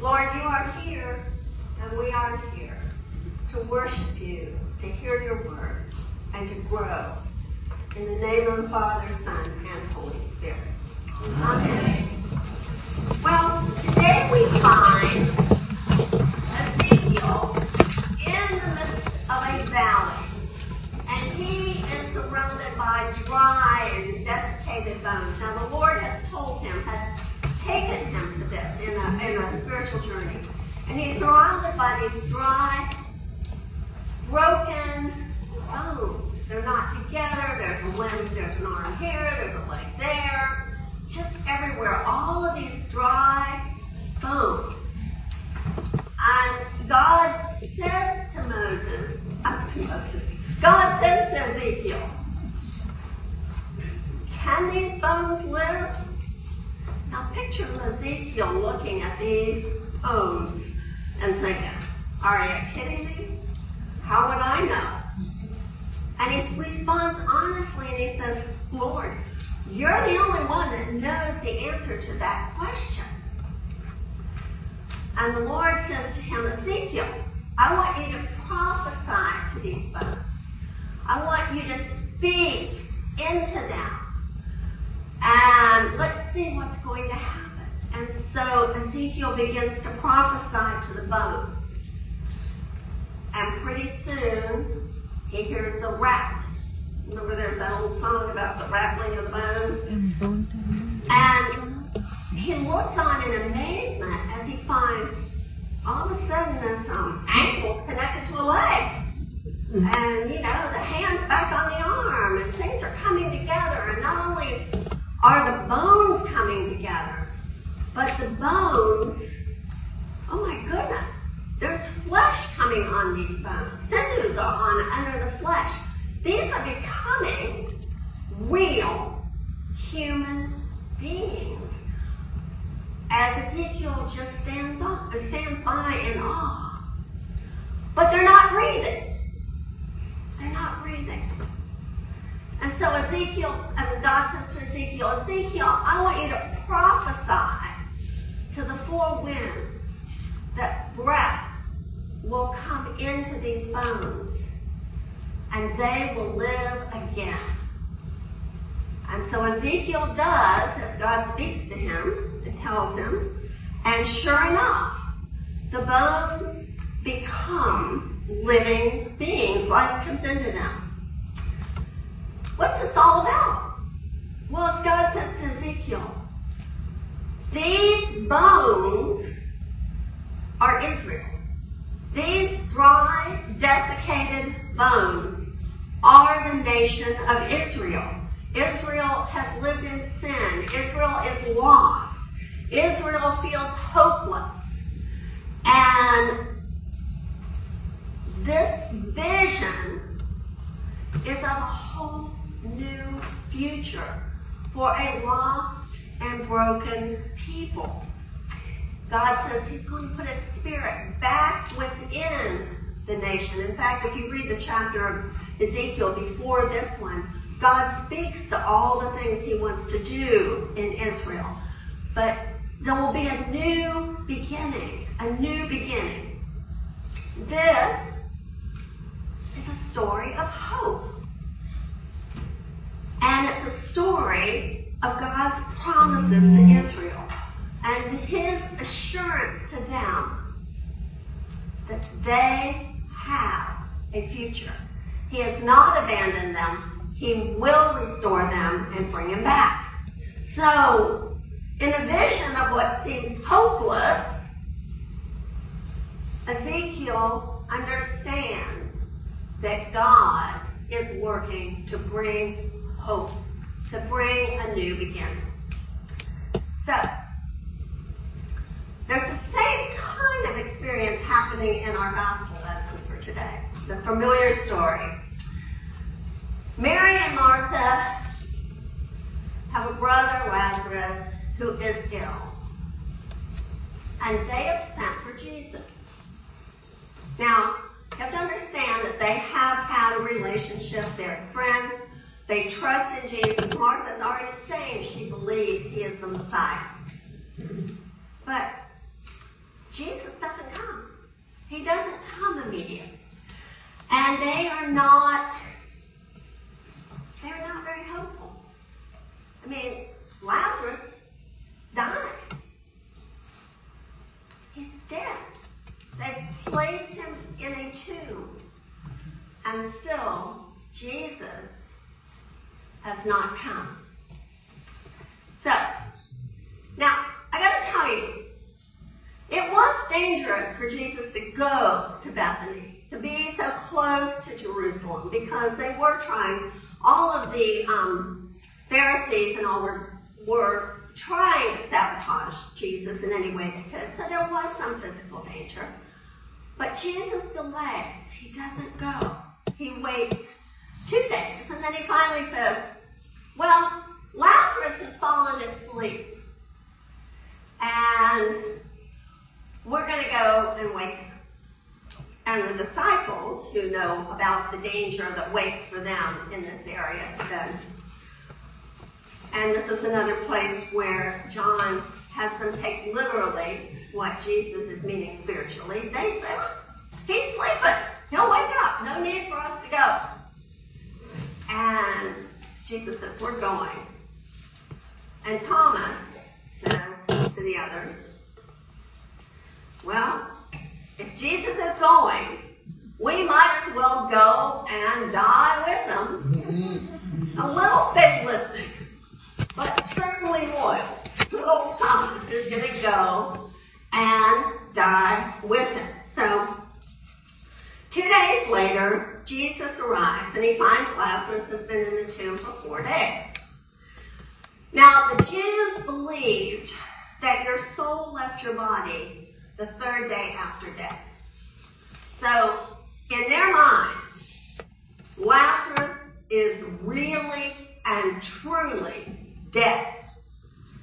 Lord, you are here, and we are here to worship you, to hear your word, and to grow. In the name of the Father, Son, and Holy Spirit. Amen. Well, today we find Ezekiel in the midst of a valley. And he is surrounded by dry and desiccated bones. Now the Lord has told him, has taken him to this in a, in a spiritual journey. And he's surrounded by these dry, broken bones. They're not together. There's a limb, there's an arm here, there's a leg there. Just everywhere. All of these dry bones. And God says to Moses, uh, to Moses, God says to Ezekiel, can these bones live? Picture Ezekiel looking at these bones and thinking, are you kidding me? How would I know? And he responds honestly and he says, Lord, you're the only one that knows the answer to that question. And the Lord says to him, Ezekiel, I want you to prophesy to these bones. I want you to speak into them. And let's see what's going to happen. And so Ezekiel begins to prophesy to the bones. And pretty soon, he hears the rattling. Remember there's that old song about the rattling of the bones? And he looks on in amazement as he finds all of a sudden there's um, ankle connected to a leg. And, you know, the hand's back on the arm and things are coming together. And not only are the bones coming together, but the bones, oh my goodness, there's flesh coming on these um, bones. Sinews are on under the flesh. These are becoming real human beings. As Ezekiel just stands up, stands by in awe. But they're not breathing. They're not breathing. And so Ezekiel, and God says to Ezekiel, Ezekiel, I want you to prophesy to the four winds that breath will come into these bones and they will live again. And so Ezekiel does as God speaks to him and tells him, and sure enough, the bones become living beings. Life comes into them. What's this all about? Well, as God says to Ezekiel, these bones are Israel. These dry, desiccated bones are the nation of Israel. Israel has lived in sin. Israel is lost. Israel feels hopeless. And this vision is of a whole new future for a lost and broken people. God says He's going to put His Spirit back within the nation. In fact, if you read the chapter of Ezekiel before this one, God speaks to all the things He wants to do in Israel. But there will be a new beginning, a new beginning. This is a story of hope. And it's a story of God's promises to Israel and His assurance to them that they have a future. He has not abandoned them. He will restore them and bring them back. So, in a vision of what seems hopeless, Ezekiel understands that God is working to bring hope, to bring a new beginning. So, there's the same kind of experience happening in our gospel lesson for today. The familiar story. Mary and Martha have a brother, Lazarus, who is ill. And they have sent for Jesus. Now, you have to understand that they have had a relationship. They're friends. They trust in Jesus. Martha's already saying she believes he is the Messiah. But He doesn't come immediately. And they are not, they are not very hopeful. I mean, Lazarus died. He's dead. They placed him in a tomb. And still, Jesus has not come. So, now, I gotta tell you, it was dangerous for Jesus to go to Bethany, to be so close to Jerusalem, because they were trying, all of the um, Pharisees and all were, were trying to sabotage Jesus in any way they could. So there was some physical danger. But Jesus delays. He doesn't go. He waits two days, and then he finally says, well, Lazarus has fallen asleep. And we're going to go and wake. And the disciples who know about the danger that waits for them in this area then. And this is another place where John has them take literally what Jesus is meaning spiritually. They say, he's sleeping. He'll wake up. No need for us to go. And Jesus says, we're going. And Thomas says to the others, well, if Jesus is going, we might as well go and die with him. Mm-hmm. A little fatalistic, but certainly loyal. Old Thomas is going to go and die with him. So, two days later, Jesus arrives and he finds Lazarus has been in the tomb for four days. Now, the Jews believed that your soul left your body the third day after death. So, in their minds, Lazarus is really and truly dead.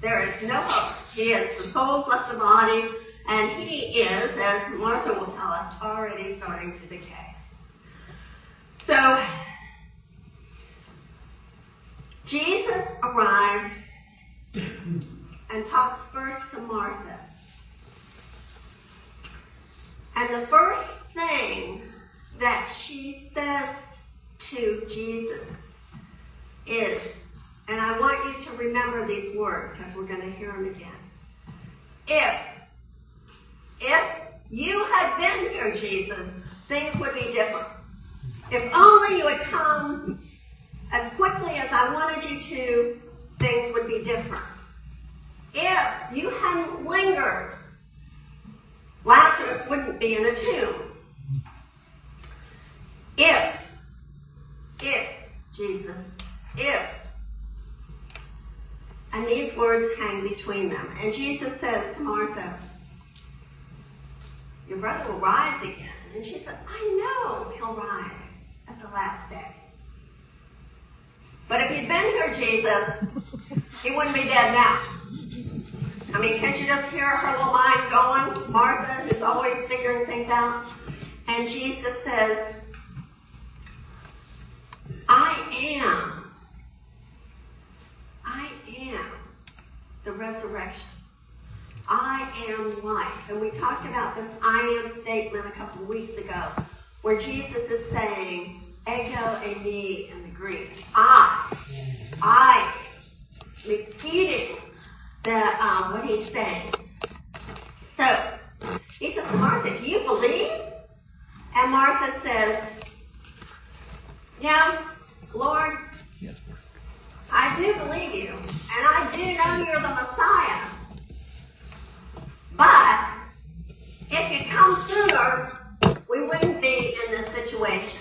There is no hope. He is, the soul left the body, and he is, as Martha will tell us, already starting to decay. So, Jesus arrives and talks first to Martha. And the first thing that she says to Jesus is, and I want you to remember these words because we're going to hear them again. If, if you had been here, Jesus, things would be different. If only you had come as quickly as I wanted you to, things would be different. If you hadn't lingered, Lazarus wouldn't be in a tomb. If, if, Jesus, if. And these words hang between them. And Jesus says to Martha, Your brother will rise again. And she said, I know he'll rise at the last day. But if he'd been here, Jesus, he wouldn't be dead now. I mean, can't you just hear her little mind going? Martha is always figuring things out. And Jesus says, I am. I am the resurrection. I am life. And we talked about this I am statement a couple of weeks ago, where Jesus is saying, ego eimi in the Greek. I. I. Repeating the, um, what he's saying. So, he says, Martha, do you believe? And Martha says, yeah, Lord, yes, I do believe you, and I do know you're the Messiah. But if you come sooner, we wouldn't be in this situation.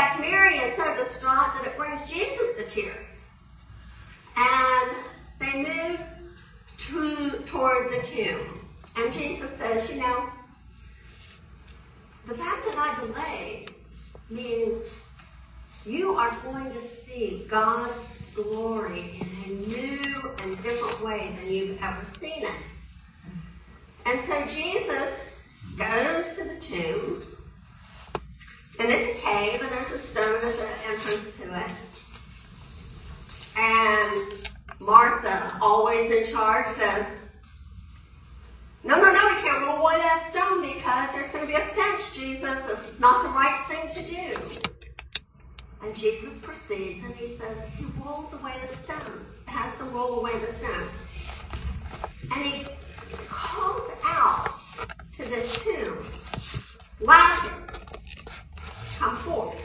Fact, Mary is so distraught that it brings Jesus to tears. And they move to, toward the tomb. And Jesus says, you know, the fact that I delayed means you are going to see God's glory in a new and different way than you've ever seen it. And so Jesus goes to the tomb, and it's a cave, and there's a stone at the entrance to it. And Martha, always in charge, says, no, no, no, we can't roll away that stone because there's going to be a stench, Jesus. This is not the right thing to do. And Jesus proceeds and he says, he rolls away the stone, has to roll away the stone. And he calls out to the tomb, Lazarus, come forth.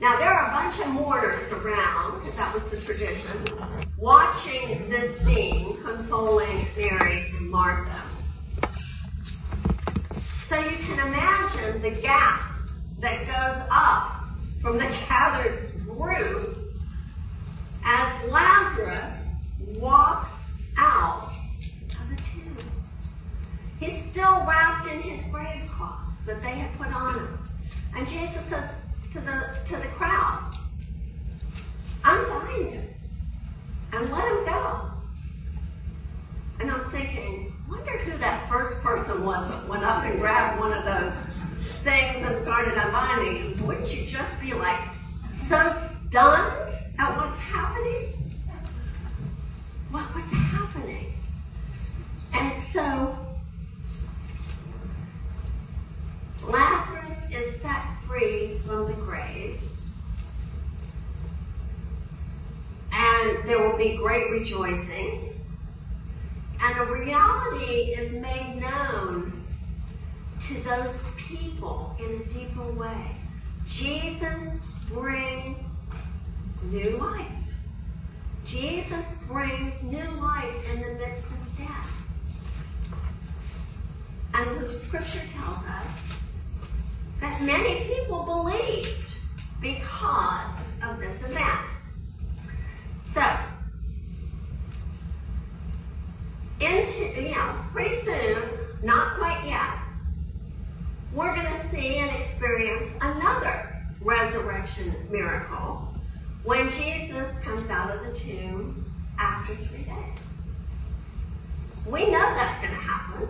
Now there are a bunch of mourners around, because that was the tradition, watching this scene, consoling Mary and Martha. So you can imagine the gap that goes up from the gathered group as Lazarus walks out of the tomb. He's still wrapped in his grave cloth that they had put on him. And Jesus says, to the to the crowd. Unbind him and let him go. And I'm thinking, wonder who that first person was that went up and grabbed one of those things and started unbinding. Wouldn't you just be like so stunned at what's happening? What was happening? And so Lazarus is set free from the grave. And there will be great rejoicing. And a reality is made known to those people in a deeper way. Jesus brings new life. Jesus brings new life in the midst of death. And the scripture tells us that many people believed because of this event. So, into, you know, pretty soon, not quite yet, we're going to see and experience another resurrection miracle when Jesus comes out of the tomb after three days. We know that's going to happen.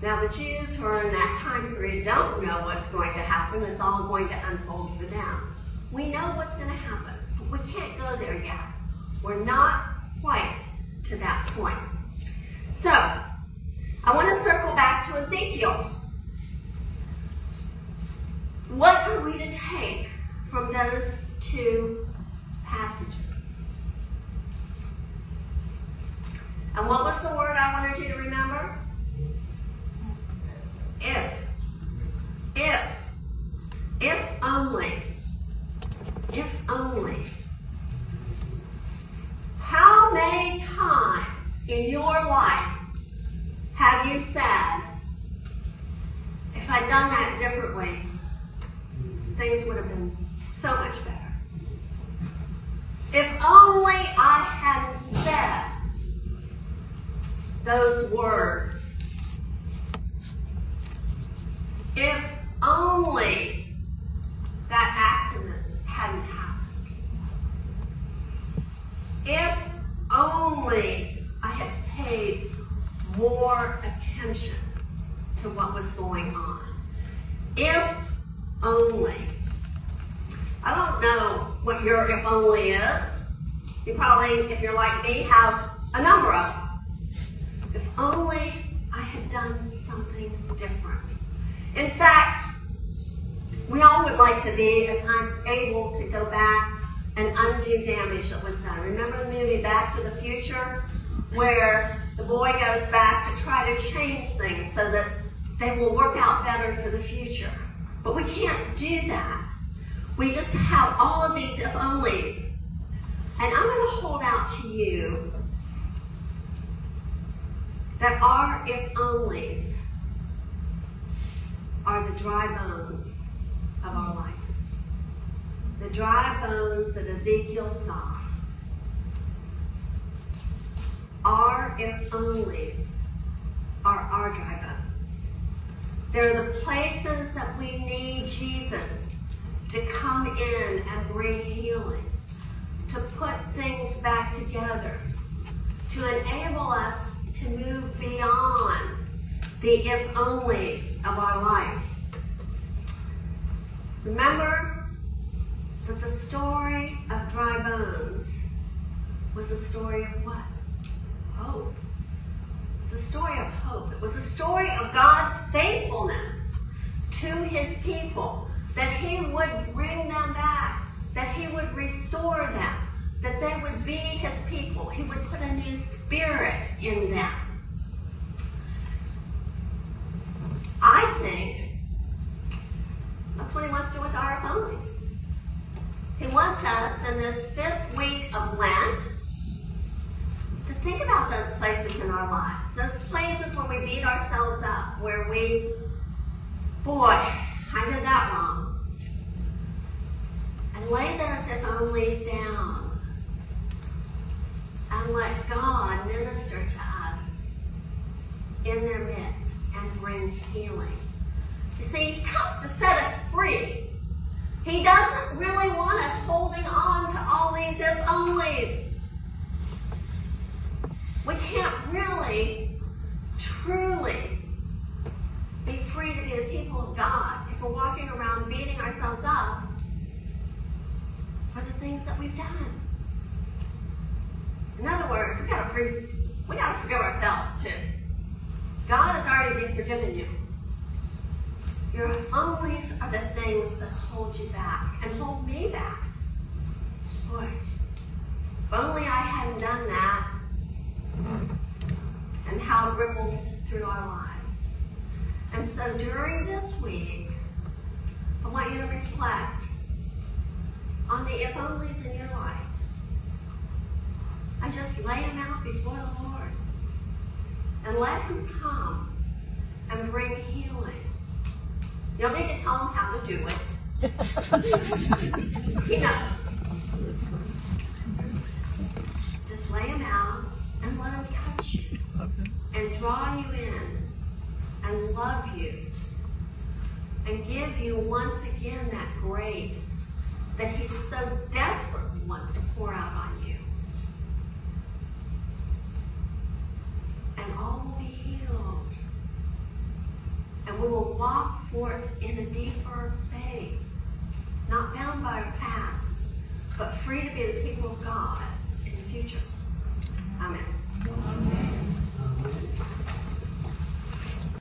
Now, the Jews who are in that time period don't know what's going to happen. It's all going to unfold for them. We know what's going to happen, but we can't go there yet. We're not quite to that point. So, I want to circle back to Ezekiel. What are we to take from those two passages? And what was the word I wanted you to remember? If. If. If only. If only. How many times in your life have you said, if I'd done that differently, things would have been so much better? If only I hadn't said those words If only that accident hadn't happened. If only more attention to what was going on. If only. I don't know what your if only is. You probably, if you're like me, have a number of them. If only I had done something different. In fact, we all would like to be, if I'm able to go back and undo damage that was done. Remember the movie Back to the Future? Where the boy goes back to try to change things so that they will work out better for the future. But we can't do that. We just have all of these if onlys. And I'm going to hold out to you that our if onlys are the dry bones of our life. The dry bones that Ezekiel saw. Our if onlys are our dry bones. They're the places that we need Jesus to come in and bring healing, to put things back together, to enable us to move beyond the if only of our life. Remember that the story of dry bones was a story of what? Hope. It was a story of hope. It was a story of God's faithfulness to his people, that he would bring them back, that he would restore them, that they would be his people. He would put a new spirit in them. I think that's what he wants to do with our family. He wants us in this fifth week of Lent to think about those places in our lives, those places where we beat ourselves up, where we, boy, I did that wrong. And lay those if only down and let God minister to us in their midst and bring healing. You see, He comes to set us free. He doesn't really want us holding on to all these if onlys. We can't really, truly be free to be the people of God if we're walking around beating ourselves up for the things that we've done. In other words, we gotta free, we gotta forgive ourselves too. God has already been forgiven you. Your onlys are the things that hold you back and hold me back. Boy, if only I hadn't done that and how it ripples through our lives. And so during this week, I want you to reflect on the if onlys in your life. And just lay them out before the Lord. And let Him come and bring healing. You don't need to tell Him how to do it. he knows. Love you and give you once again that grace that He so desperately wants to pour out on you. And all will be healed. And we will walk forth in a deeper faith, not bound by our past, but free to be the people of God in the future.